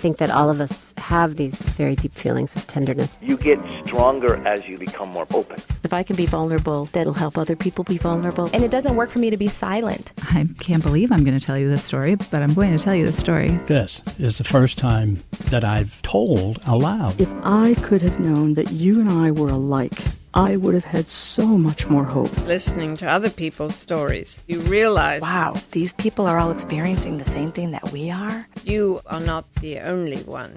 think that all of us have these very deep feelings of tenderness. You get stronger as you become more open. If I can be vulnerable, that'll help other people be vulnerable. And it doesn't work for me to be silent. I can't believe I'm going to tell you this story, but I'm going to tell you the story. This is the first time that I've told aloud. If I could have known that you and I were alike, I would have had so much more hope. Listening to other people's stories, you realize wow, these people are all experiencing the same thing that we are. You are not the only one.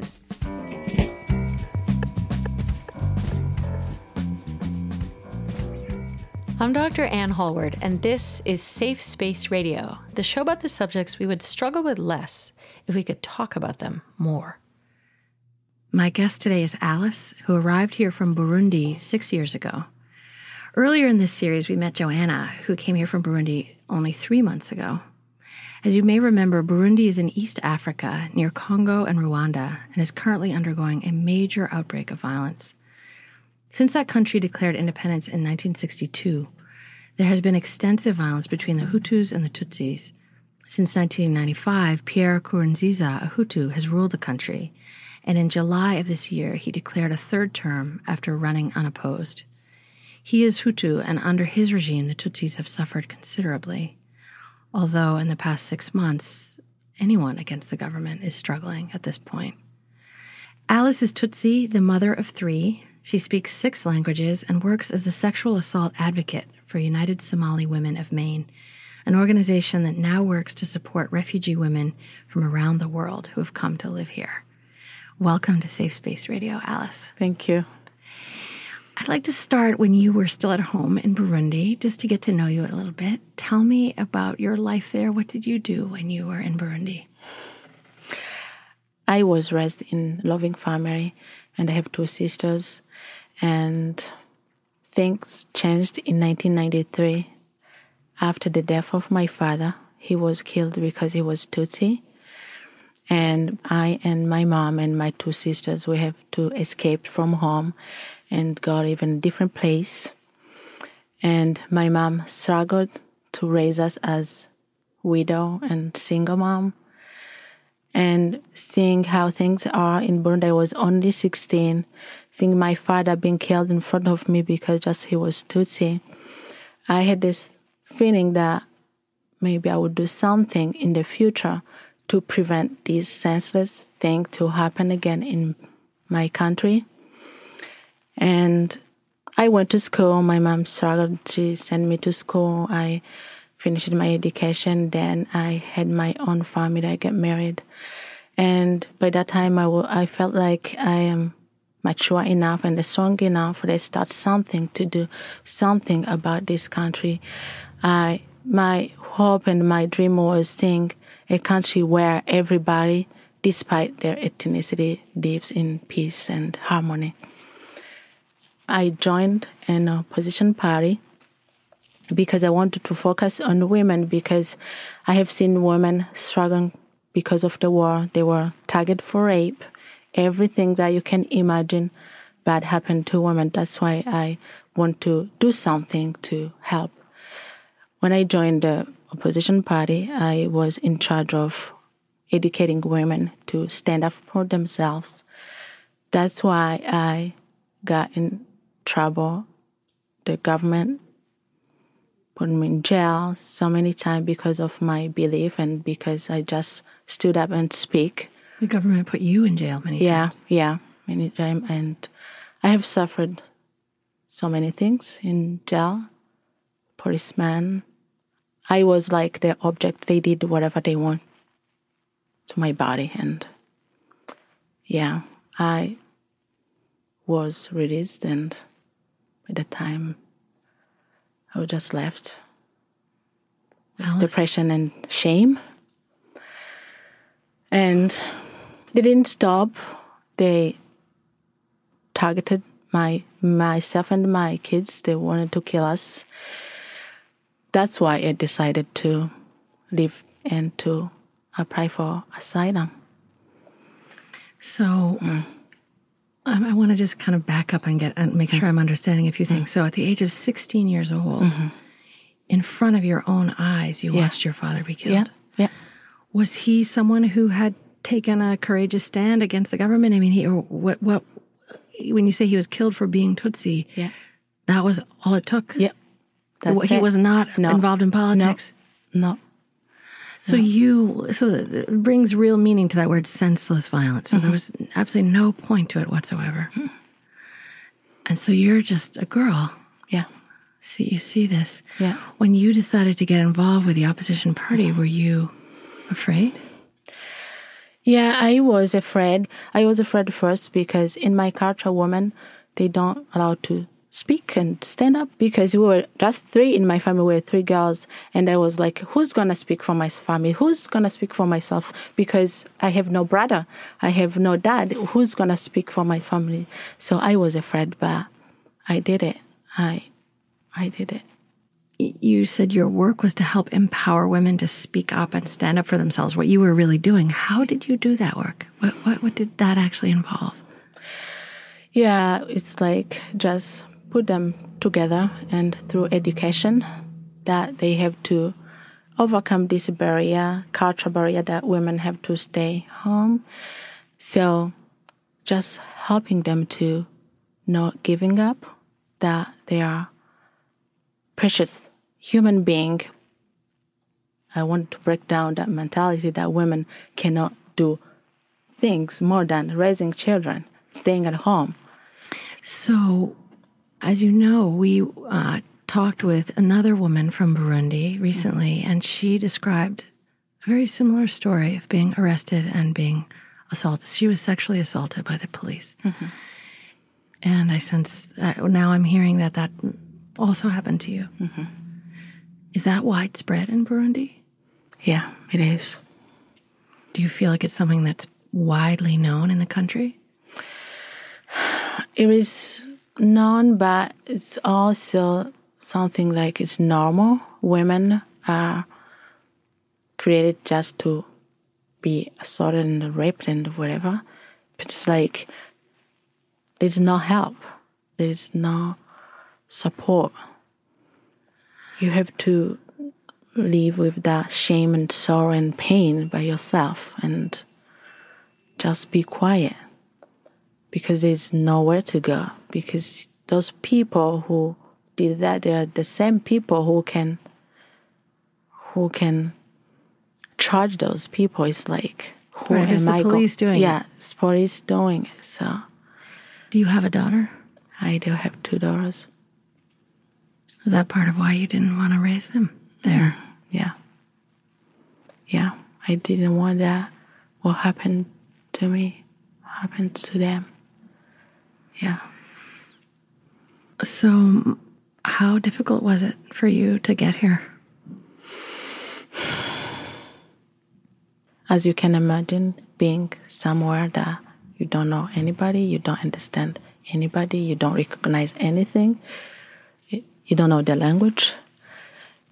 I'm Dr. Ann Hallward, and this is Safe Space Radio, the show about the subjects we would struggle with less if we could talk about them more. My guest today is Alice, who arrived here from Burundi six years ago. Earlier in this series, we met Joanna, who came here from Burundi only three months ago. As you may remember, Burundi is in East Africa, near Congo and Rwanda, and is currently undergoing a major outbreak of violence. Since that country declared independence in 1962, there has been extensive violence between the Hutus and the Tutsis. Since 1995, Pierre Nkurunziza, a Hutu, has ruled the country, and in July of this year, he declared a third term after running unopposed. He is Hutu, and under his regime, the Tutsis have suffered considerably. Although in the past six months, anyone against the government is struggling at this point. Alice is Tutsi, the mother of three, she speaks six languages and works as the sexual assault advocate for United Somali Women of Maine, an organization that now works to support refugee women from around the world who have come to live here. Welcome to Safe Space Radio, Alice. Thank you. I'd like to start when you were still at home in Burundi, just to get to know you a little bit. Tell me about your life there. What did you do when you were in Burundi? I was raised in loving family, and I have two sisters and things changed in 1993 after the death of my father. He was killed because he was Tutsi. And I and my mom and my two sisters, we have to escape from home and got even a different place. And my mom struggled to raise us as widow and single mom. And seeing how things are in Burundi, I was only 16 seeing my father being killed in front of me because just he was Tutsi, I had this feeling that maybe I would do something in the future to prevent this senseless thing to happen again in my country. And I went to school. My mom struggled to send me to school. I finished my education. Then I had my own family. I got married. And by that time, I, w- I felt like I am mature enough and strong enough to start something to do something about this country. I, my hope and my dream was seeing a country where everybody, despite their ethnicity, lives in peace and harmony. I joined an opposition party because I wanted to focus on women because I have seen women struggling because of the war. They were targeted for rape everything that you can imagine bad happened to women. That's why I want to do something to help. When I joined the opposition party, I was in charge of educating women to stand up for themselves. That's why I got in trouble. The government put me in jail so many times because of my belief and because I just stood up and speak. The government put you in jail many yeah, times. Yeah, yeah, many times. And I have suffered so many things in jail. Policeman. I was like the object. They did whatever they want to my body. And yeah, I was released. And by the time I was just left Alice. depression and shame. And they didn't stop. They targeted my myself and my kids. They wanted to kill us. That's why I decided to leave and to apply for asylum. So mm. um, I want to just kind of back up and get and make sure I'm understanding a few things. Mm. So at the age of 16 years old, mm-hmm. in front of your own eyes, you yeah. watched your father be killed. Yeah. yeah. Was he someone who had taken a courageous stand against the government? I mean, he or what? What? When you say he was killed for being Tutsi, Yeah. that was all it took. Yep. That's he it. was not No. involved in politics. No. So you, so it brings real meaning to that word senseless violence. So there mm-hmm. was absolutely no point to it whatsoever. Hmm. And so you're just a girl. Yeah. See, you see this. Yeah. When you decided to get involved with the opposition party, were you afraid? Yeah, I was afraid. I was afraid first because in my culture, women they don't allow to speak and stand up because we were just three in my family. We were three girls, and I was like, "Who's gonna speak for my family? Who's gonna speak for myself? Because I have no brother, I have no dad. Who's gonna speak for my family?" So I was afraid, but I did it. I, I did it. You said your work was to help empower women to speak up and stand up for themselves. What you were really doing. How did you do that work? What what, what did that actually involve? Yeah, it's like just put them together and through education that they have to overcome this barrier, cultural barrier that women have to stay home. So just helping them to not giving up, that they are precious human being. I want to break down that mentality that women cannot do things more than raising children, staying at home. So, as you know, we uh, talked with another woman from Burundi recently, mm-hmm. and she described a very similar story of being arrested and being assaulted. She was sexually assaulted by the police. Mm-hmm. And I sense now I'm hearing that that also happened to you. Mm-hmm. Is that widespread in Burundi? Yeah, it is. Do you feel like it's something that's widely known in the country? It is known, but it's also something like it's normal. Women are created just to be assaulted and raped and whatever. But it's like there's no help, there's no support. You have to live with that shame and sorrow and pain by yourself and just be quiet because there's nowhere to go. Because those people who did that, they are the same people who can who can charge those people. It's like who Right, am the I go- police doing it. Yeah, it's police doing it. So Do you have a daughter? I do have two daughters. Is that part of why you didn't want to raise them there? Mm, yeah. Yeah. I didn't want that. What happened to me happened to them. Yeah. So, how difficult was it for you to get here? As you can imagine, being somewhere that you don't know anybody, you don't understand anybody, you don't recognize anything, you don't know the language.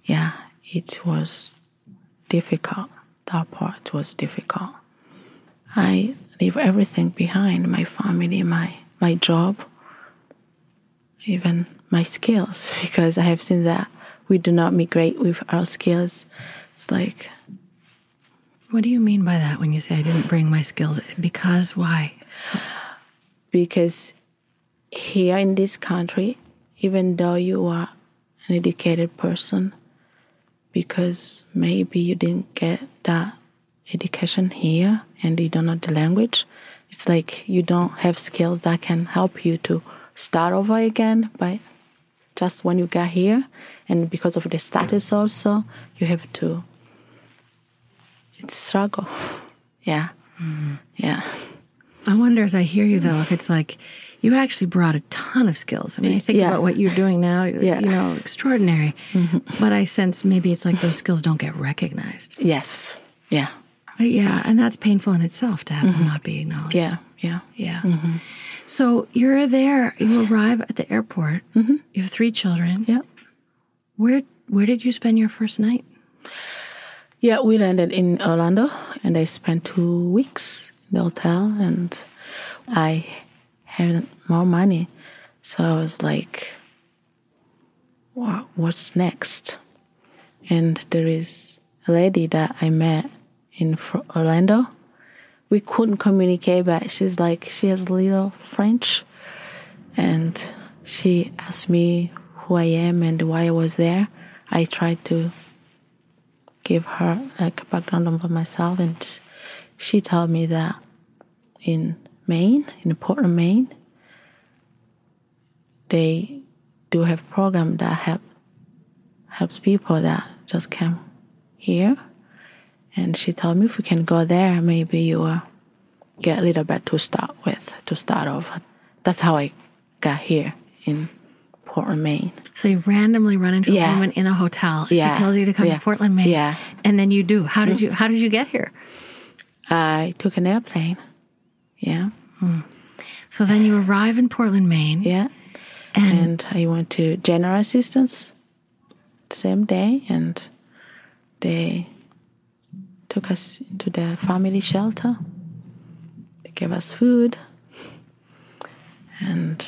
Yeah, it was difficult. That part was difficult. I leave everything behind my family, my, my job, even my skills, because I have seen that we do not migrate with our skills. It's like What do you mean by that when you say I didn't bring my skills? Because why? because here in this country, even though you are an educated person, because maybe you didn't get that education here and you don't know the language, it's like you don't have skills that can help you to start over again by just when you get here. And because of the status also, you have to, it's struggle. Yeah. Mm-hmm. Yeah. I wonder as I hear you though, if it's like you actually brought a ton of skills. I mean, I think Yeah. about what you're doing now, Yeah. you know, extraordinary. Mm-hmm. But I sense maybe it's like those skills don't get recognized. Yes. Yeah. But yeah, and that's painful in itself to have them mm-hmm. not be acknowledged. Yeah. Yeah. Yeah. So you're there, you arrive at the airport, mm-hmm. you have three children. Yeah. Where where did you spend your first night? Yeah, we landed in Orlando and I spent two weeks in the hotel and I had more money. So I was like, wow, what's next? And there is a lady that I met in Orlando. We couldn't communicate, but she's like, she has a little French. And she asked me who I am and why I was there. I tried to give her like a background of myself, and she told me that in Maine, in Portland, Maine, they do have a program that help helps people that just came here. And she told me if we can go there, maybe you will get a little bit to start with, to start off. That's how I got here in Portland, Maine. So you randomly run into Yeah. a woman in a hotel. Yeah. She tells you to come Yeah. to Portland, Maine. Yeah. And then you do. How did mm. you how did you get here? I took an airplane. Yeah. Hmm. So then you arrive in Portland, Maine. Yeah. And, And I went to general assistance the same day, and they took us into the family shelter. They gave us food, and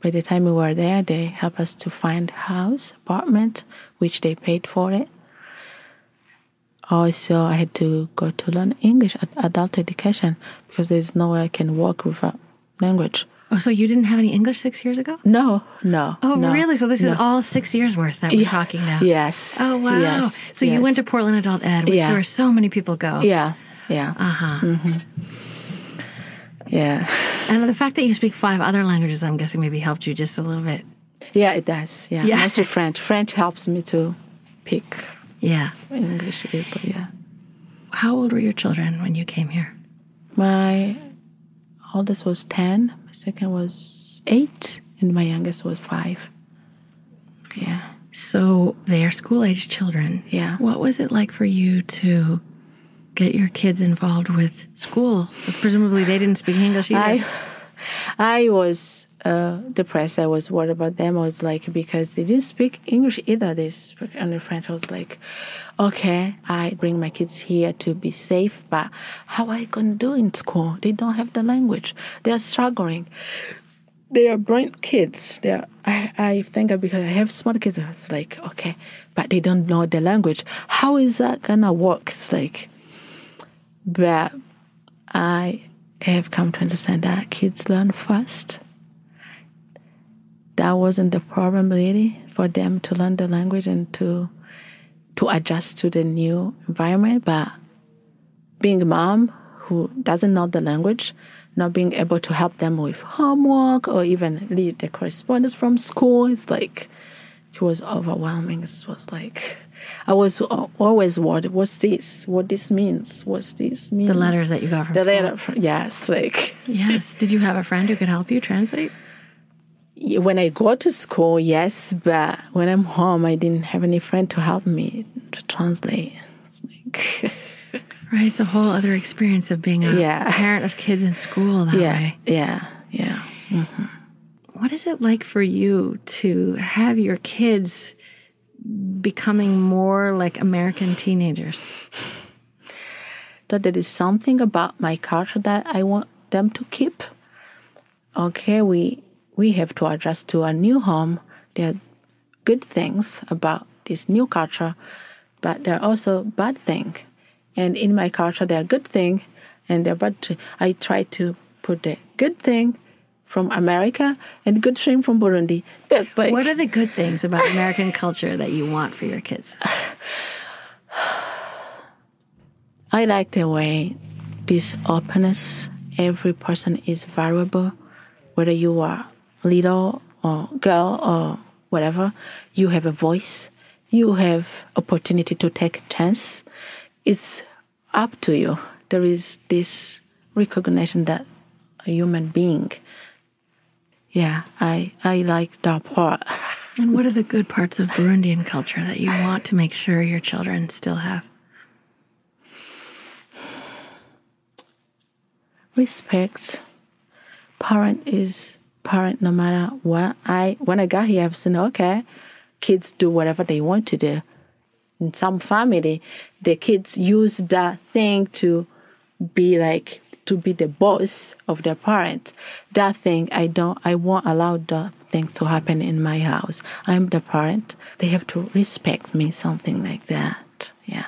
by the time we were there, they helped us to find house, apartment, which they paid for it. Also, I had to go to learn English, ad- adult education, because there's no way I can work without language. Oh, so you didn't have any English six years ago? No, no. Oh, no, really? So this no. is all six years worth that we're Yeah. talking now. Yes. Oh wow! Yes. so you went to Portland Adult Ed, which Yeah. is where so many people go. Yeah. Yeah. Uh huh. Mm. Yeah. And the fact that you speak five other languages, I'm guessing, maybe helped you just a little bit. Yeah, it does. Yeah. Yeah. Mostly French. French helps me to pick Yeah. English easily. Yeah. How old were your children when you came here? My oldest was 10, my second was 8, and my youngest was 5. Yeah. So they are school age children. Yeah. What was it like for you to get your kids involved with school? Because presumably they didn't speak English either. I I was uh, depressed. I was worried about them. I was like, because they didn't speak English either. They spoke only French. I was like, okay, I bring my kids here to be safe, but how are I going to do in school? They don't have the language. They are struggling. They are bright kids. They are, I, I think because I have smart kids, I was like, okay, but they don't know the language. How is that to work? It's like, but I have come to understand that kids learn fast. That wasn't the problem really for them to learn the language and to to adjust to the new environment. But being a mom who doesn't know the language, not being able to help them with homework or even read the correspondence from school, it's like it was overwhelming. It was like I was always worried. What's this? What this means? What's this means? the letters that you got from the school. letter. From, yes, like Yes. Did you have a friend who could help you translate? When I go to school, yes, but when I'm home, I didn't have any friend to help me to translate. It's like, Right. It's a whole other experience of being a Yeah. parent of kids in school that yeah, way. yeah, yeah. Mm-hmm. What is it like for you to have your kids becoming more like American teenagers? That there is something about my culture that I want them to keep. Okay, we we have to adjust to a new home. There are good things about this new culture, but there are also bad things. And in my culture, there are good things, and there are bad. I try to put the good thing from America and good thing from Burundi. Like What are the good things about American culture that you want for your kids? I like the way this openness, every person is valuable, whether you are little or girl or whatever, you have a voice, you have opportunity to take a chance. It's up to you. There is this recognition that a human being. Yeah, I I like that part. And what are the good parts of Burundian culture that you want to make sure your children still have? respect parent is parent no matter what i when i got here i've seen okay kids do whatever they want to do. In some family the kids use that thing to be like to be the boss of their parents that thing i don't i won't allow that things to happen in my house. I'm the parent. They have to respect me something like that. Yeah.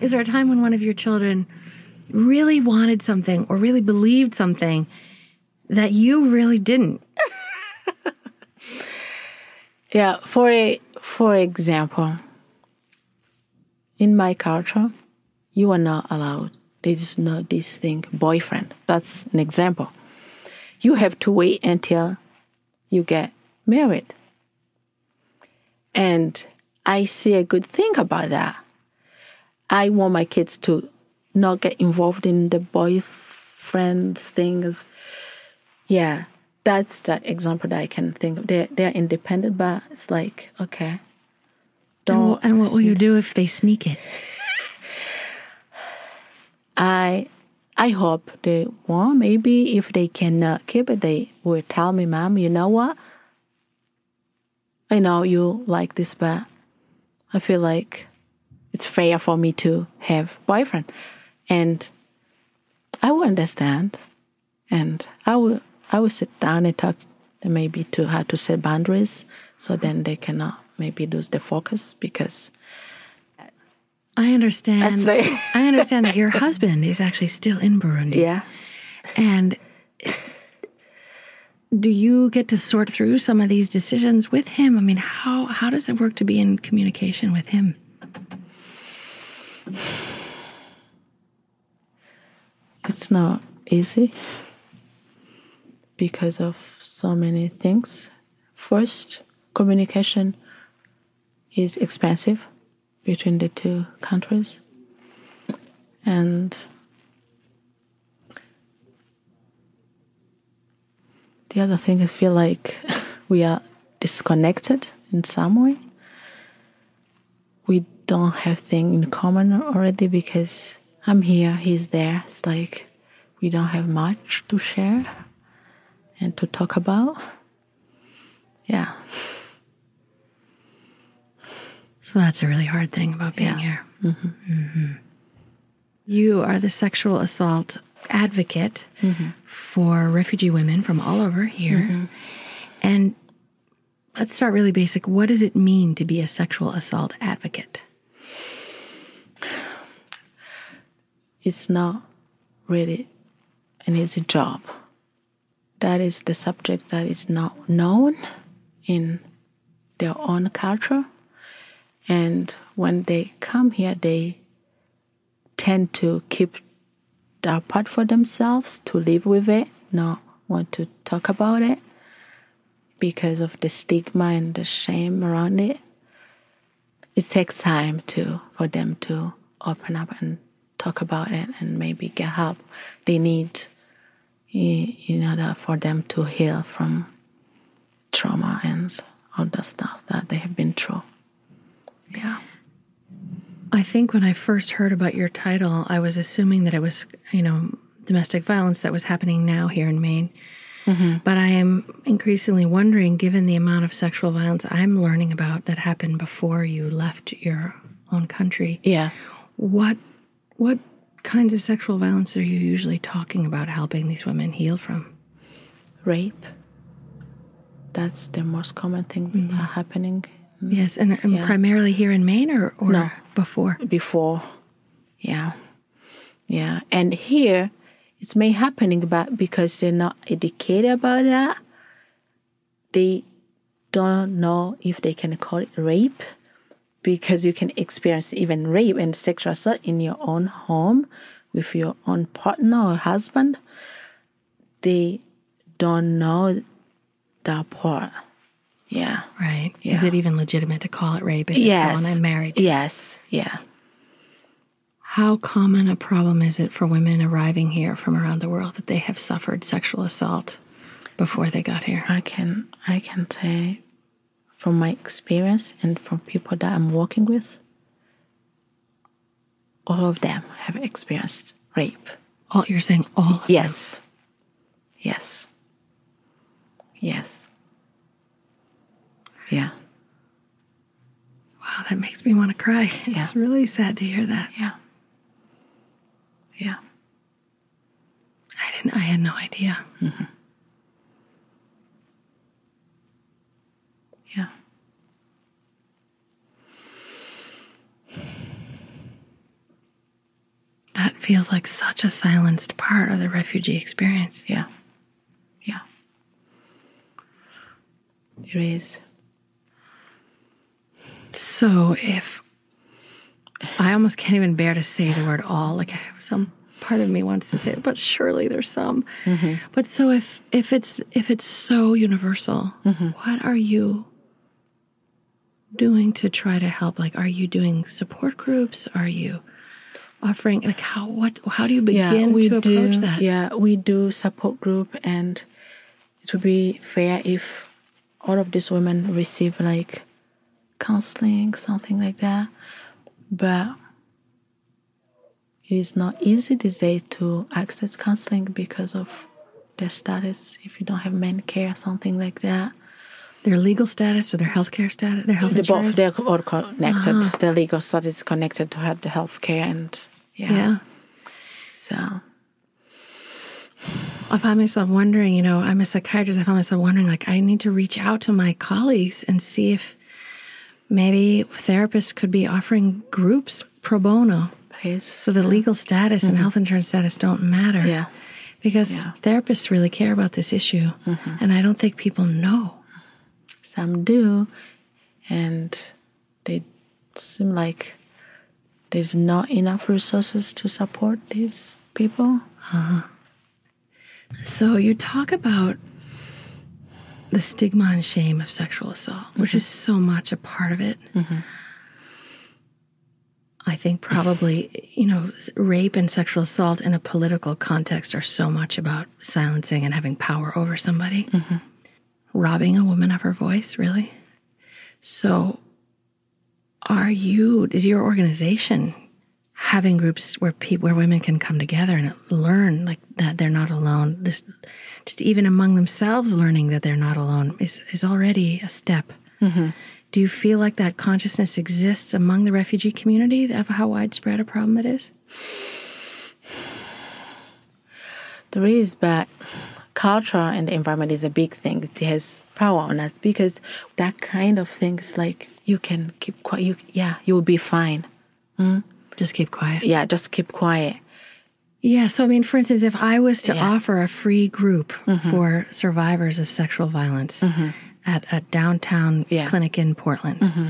Is there a time when one of your children really wanted something or really believed something that you really didn't. Yeah, for a, for example, in my culture, you are not allowed. There is no this thing boyfriend. That's an example. You have to wait until you get married. And I see a good thing about that. I want my kids to not get involved in the boyfriend things. Yeah, that's that example that I can think of. They're they're independent, but it's like okay. Don't. And, and what will you do if they sneak it? I I hope they won't. Maybe if they cannot uh, keep it, they will tell me, "Mom, you know what? I know you like this, but I feel like it's fair for me to have boyfriend," and I will understand, and I will I will sit down and talk maybe to how to set boundaries so then they cannot maybe lose the focus because I understand. I understand that your husband is actually still in Burundi. Yeah. And do you get to sort through some of these decisions with him? I mean, how how does it work to be in communication with him? It's not easy because of so many things. First, communication is expensive between the two countries. And the other thing is feel like we are disconnected in some way. We don't have things in common already because I'm here, he's there. It's like we don't have much to share and to talk about. Yeah. So that's a really hard thing about being yeah. here. Mm-hmm. Mm-hmm. You are the sexual assault advocate mm-hmm. for refugee women from all over here. Mm-hmm. And let's start really basic. What does it mean to be a sexual assault advocate? It's not really an easy job that is the subject that is not known in their own culture. And when they come here, they tend to keep that part for themselves, to live with it, not want to talk about it because of the stigma and the shame around it. It takes time to for them to open up and talk about it and maybe get help they need in order for them to heal from trauma and all the stuff that they have been through. Yeah. I think when I first heard about your title, I was assuming that it was, you know, domestic violence that was happening now here in Maine. Mm-hmm. But I am increasingly wondering, given the amount of sexual violence I'm learning about that happened before you left your own country. Yeah. What what kinds of sexual violence are you usually talking about helping these women heal from? Rape. That's the most common thing mm-hmm. happening. Yes, and, and yeah. primarily here in Maine or, or no, before? Before, yeah. Yeah, and here it's may happening but because they're not educated about that. They don't know if they can call it rape because you can experience even rape and sexual assault in your own home with your own partner or husband. They don't know that part. Yeah. Right. Yeah. Is it even legitimate to call it rape if yes. someone I'm married to? Yes. Yeah. How common a problem is it for women arriving here from around the world that they have suffered sexual assault before they got here? I can I can say from my experience and from people that I'm working with, all of them have experienced rape. All you're saying all yes. Them. Yes. Yes. Yeah. Wow, that makes me want to cry. Yeah. It's really sad to hear that. Yeah. Yeah. I didn't I had no idea. Mm-hmm. Yeah. That feels like such a silenced part of the refugee experience. Yeah. Yeah. It is. So if I almost can't even bear to say the word all, like some part of me wants to say it, but surely there's some. Mm-hmm. But so if if it's if it's so universal, Mm-hmm. what are you doing to try to help? Like are you doing support groups? Are you offering like how what how do you begin we to approach do, that? Yeah, we do support group, and it would be fair if all of these women receive like counseling, something like that. But it is not easy these days to access counseling because of their status. If you don't have MaineCare, something like that. Their legal status or their healthcare status, their health The insurance. both they're all connected. Uh-huh. The legal status is connected to have the health care and yeah. yeah. So I find myself wondering, you know, I'm a psychiatrist. I find myself wondering, like, I need to reach out to my colleagues and see if maybe therapists could be offering groups pro bono. please. So the legal status and health insurance status don't matter. Mm-hmm. Yeah. Because Yeah. therapists really care about this issue. And I don't think people know. Some do, and they seem like there's not enough resources to support these people. Uh-huh. So you talk about the stigma and shame of sexual assault, which mm-hmm. is so much a part of it. Mm-hmm. I think probably, you know, rape and sexual assault in a political context are so much about silencing and having power over somebody, mm-hmm. robbing a woman of her voice, really. So, are you, is your organization having groups where people, where women can come together and learn like that they're not alone? Just, just even among themselves, learning that they're not alone is, is already a step. Mm-hmm. Do you feel like that consciousness exists among the refugee community of how widespread a problem it is? There is, but culture and the environment is a big thing. It has power on us because that kind of thing is like you can keep quiet. You, yeah, you will be fine. Hmm? Just keep quiet. Yeah, just keep quiet. Yeah. So, I mean, for instance, if I was to Yeah. offer a free group mm-hmm. for survivors of sexual violence mm-hmm. at a downtown Yeah. clinic in Portland mm-hmm.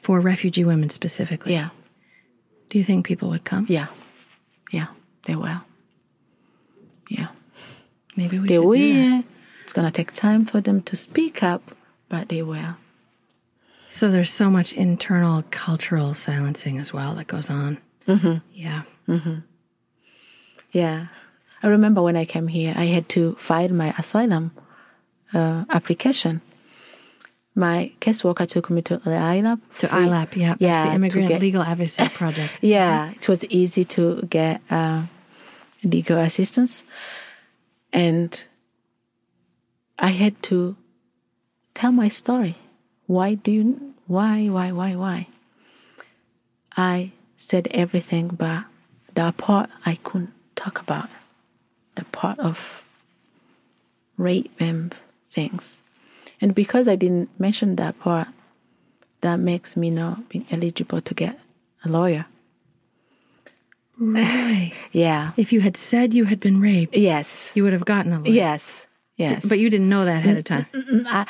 for refugee women specifically, Yeah, do you think people would come? yeah, yeah. They will. Yeah, Maybe we they should do that. will. It's gonna take time for them to speak up, but they will. So there's so much internal cultural silencing as well that goes on. Mm-hmm. Yeah. Yeah. I remember when I came here, I had to file my asylum uh, application. My caseworker took me to the ILAP. To ILAP, yeah. Yeah, the Immigrant get- Legal Advocacy Project. Yeah, it was easy to get uh, legal assistance. And I had to tell my story. Why do you, why, why, why, why? I said everything, but the part I couldn't talk about, the part of rape and things. And because I didn't mention that part, that makes me not being eligible to get a lawyer. Really? Yeah. if you had said you had been raped, Yes. you would have gotten a lawyer. Yes. Yes. But you didn't know that ahead of mm, mm, time. Mm, I,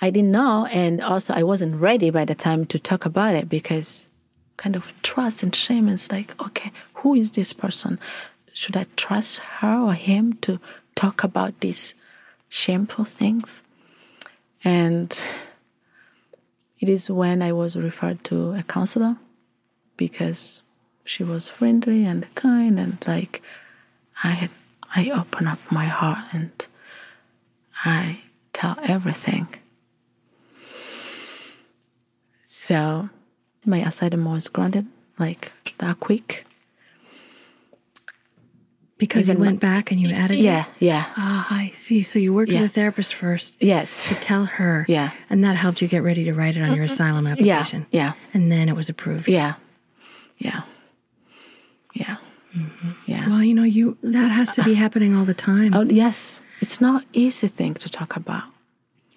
I didn't know, and also I wasn't ready by the time to talk about it because kind of trust and shame. It's like, okay, who is this person? Should I trust her or him to talk about these shameful things? And it is when I was referred to a counselor because she was friendly and kind and like I had I open up my heart and I tell everything. So my asylum was granted like that quick. Because you Even went back and you added it? Yeah, yeah, Ah, I see. So you worked Yeah. with a therapist first yes, to tell her. Yeah. And that helped you get ready to write it on your uh-huh. asylum application. yeah, And then it was approved. yeah, yeah, yeah, mm-hmm. yeah. Well, you know, you that has to be uh-huh. happening all the time. Oh yes, it's not easy thing to talk about.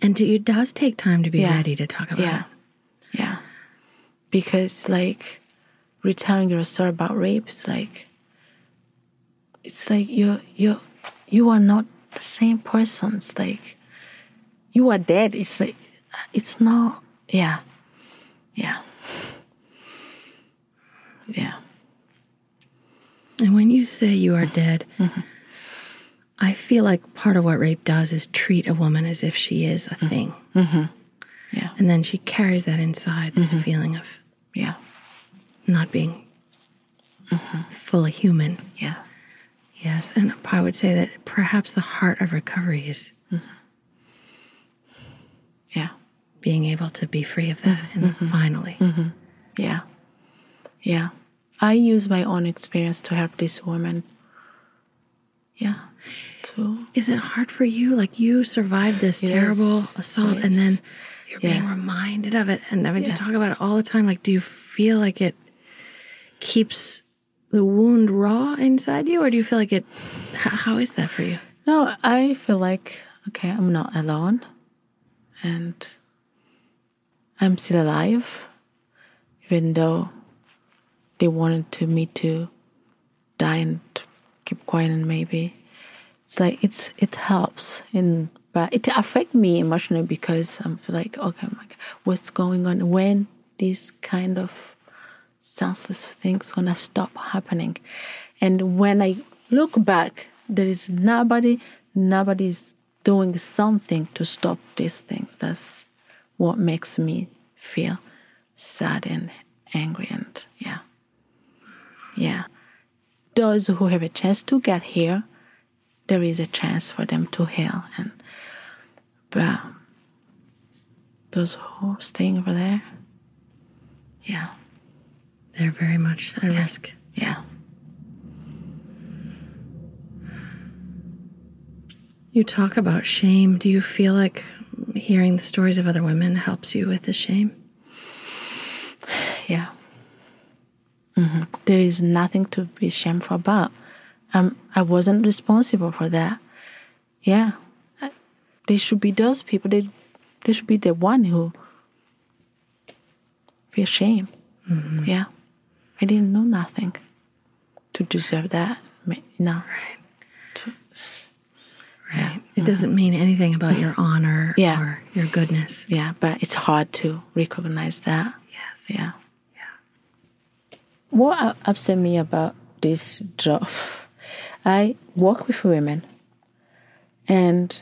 And do- it does take time to be Yeah. ready to talk about Yeah, it. Yeah, because like retelling your story about rape is like it's like you you you are not the same person. It's like you are dead. It's like it's not. Yeah, yeah, yeah. And when you say you are dead, mm-hmm. I feel like part of what rape does is treat a woman as if she is a mm-hmm. thing. Mm-hmm. Yeah. And then she carries that inside this mm-hmm. feeling of Yeah, not being mm-hmm. fully human. yeah, Yes. And I would say that perhaps the heart of recovery is mm-hmm. yeah, being able to be free of that. And finally, yeah, yeah. I use my own experience to help this woman. Yeah, to is it hard for you? Like you survived this terrible assault and then you're being reminded of it. And I mean, Yeah. you talk about it all the time. Like, do you feel like it keeps the wound raw inside you, or do you feel like it? How, how is that for you? No, I feel like okay, I'm not alone, and I'm still alive, even though they wanted to me to die and keep quiet and maybe it's like it's it helps in but it affect me emotionally because I'm like okay, God, what's going on when this kind of senseless things gonna stop happening. And when I look back, there is nobody, nobody's doing something to stop these things. That's what makes me feel sad and angry and yeah. Yeah. Those who have a chance to get here, there is a chance for them to heal and but those who are staying over there, yeah. They're very much at risk. Yeah. You talk about shame. Do you feel like hearing the stories of other women helps you with the shame? Yeah. hmm There is nothing to be shameful about. Um, I wasn't responsible for that. Yeah. I- They should be those people. They, they should be the one who feel shame. Yeah. I didn't know nothing to deserve that. No. Right. To, Right. It doesn't mean anything about your honor Yeah. or your goodness. yeah, but it's hard to recognize that. Yes. Yeah. Yeah. What upset me about this job, I work with women, and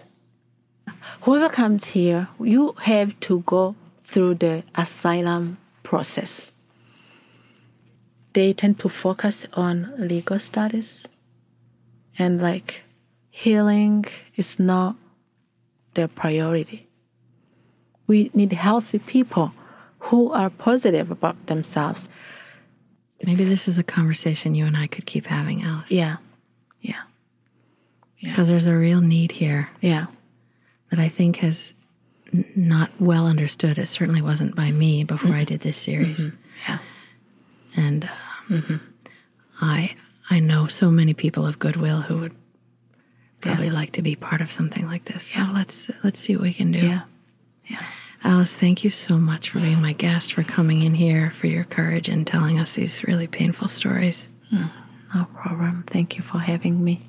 whoever comes here, you have to go through the asylum process. They tend to focus on legal status, and like healing is not their priority. We need healthy people who are positive about themselves. Maybe this is a conversation you and I could keep having, Alice. Yeah. Yeah. Because there's a real need here Yeah. that I think has not well understood. It certainly wasn't by me before I mm-hmm. did this series. Mm-hmm. Yeah. And um, mm-hmm. I I know so many people of goodwill who would probably like to be part of something like this. So let's let's see what we can do. Yeah. Yeah. Alice, thank you so much for being my guest, for coming in here, for your courage and telling us these really painful stories. Mm. No problem. Thank you for having me.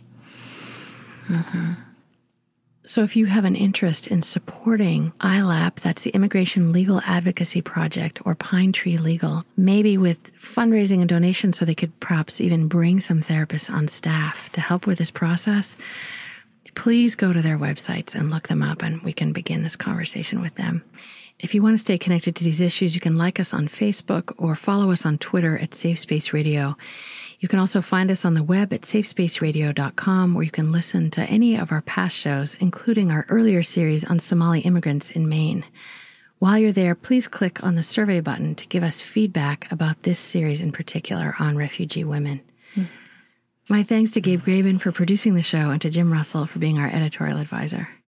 So, if you have an interest in supporting ILAP, that's the Immigration Legal Advocacy Project, or Pine Tree Legal, maybe with fundraising and donations so they could perhaps even bring some therapists on staff to help with this process, please go to their websites and look them up and we can begin this conversation with them. If you want to stay connected to these issues, you can like us on Facebook or follow us on Twitter at Safe Space Radio. You can also find us on the web at safespaceradio.com, where you can listen to any of our past shows, including our earlier series on Somali immigrants in Maine. While you're there, please click on the survey button to give us feedback about this series in particular on refugee women. Hmm. My thanks to Gabe Graben for producing the show and to Jim Russell for being our editorial advisor.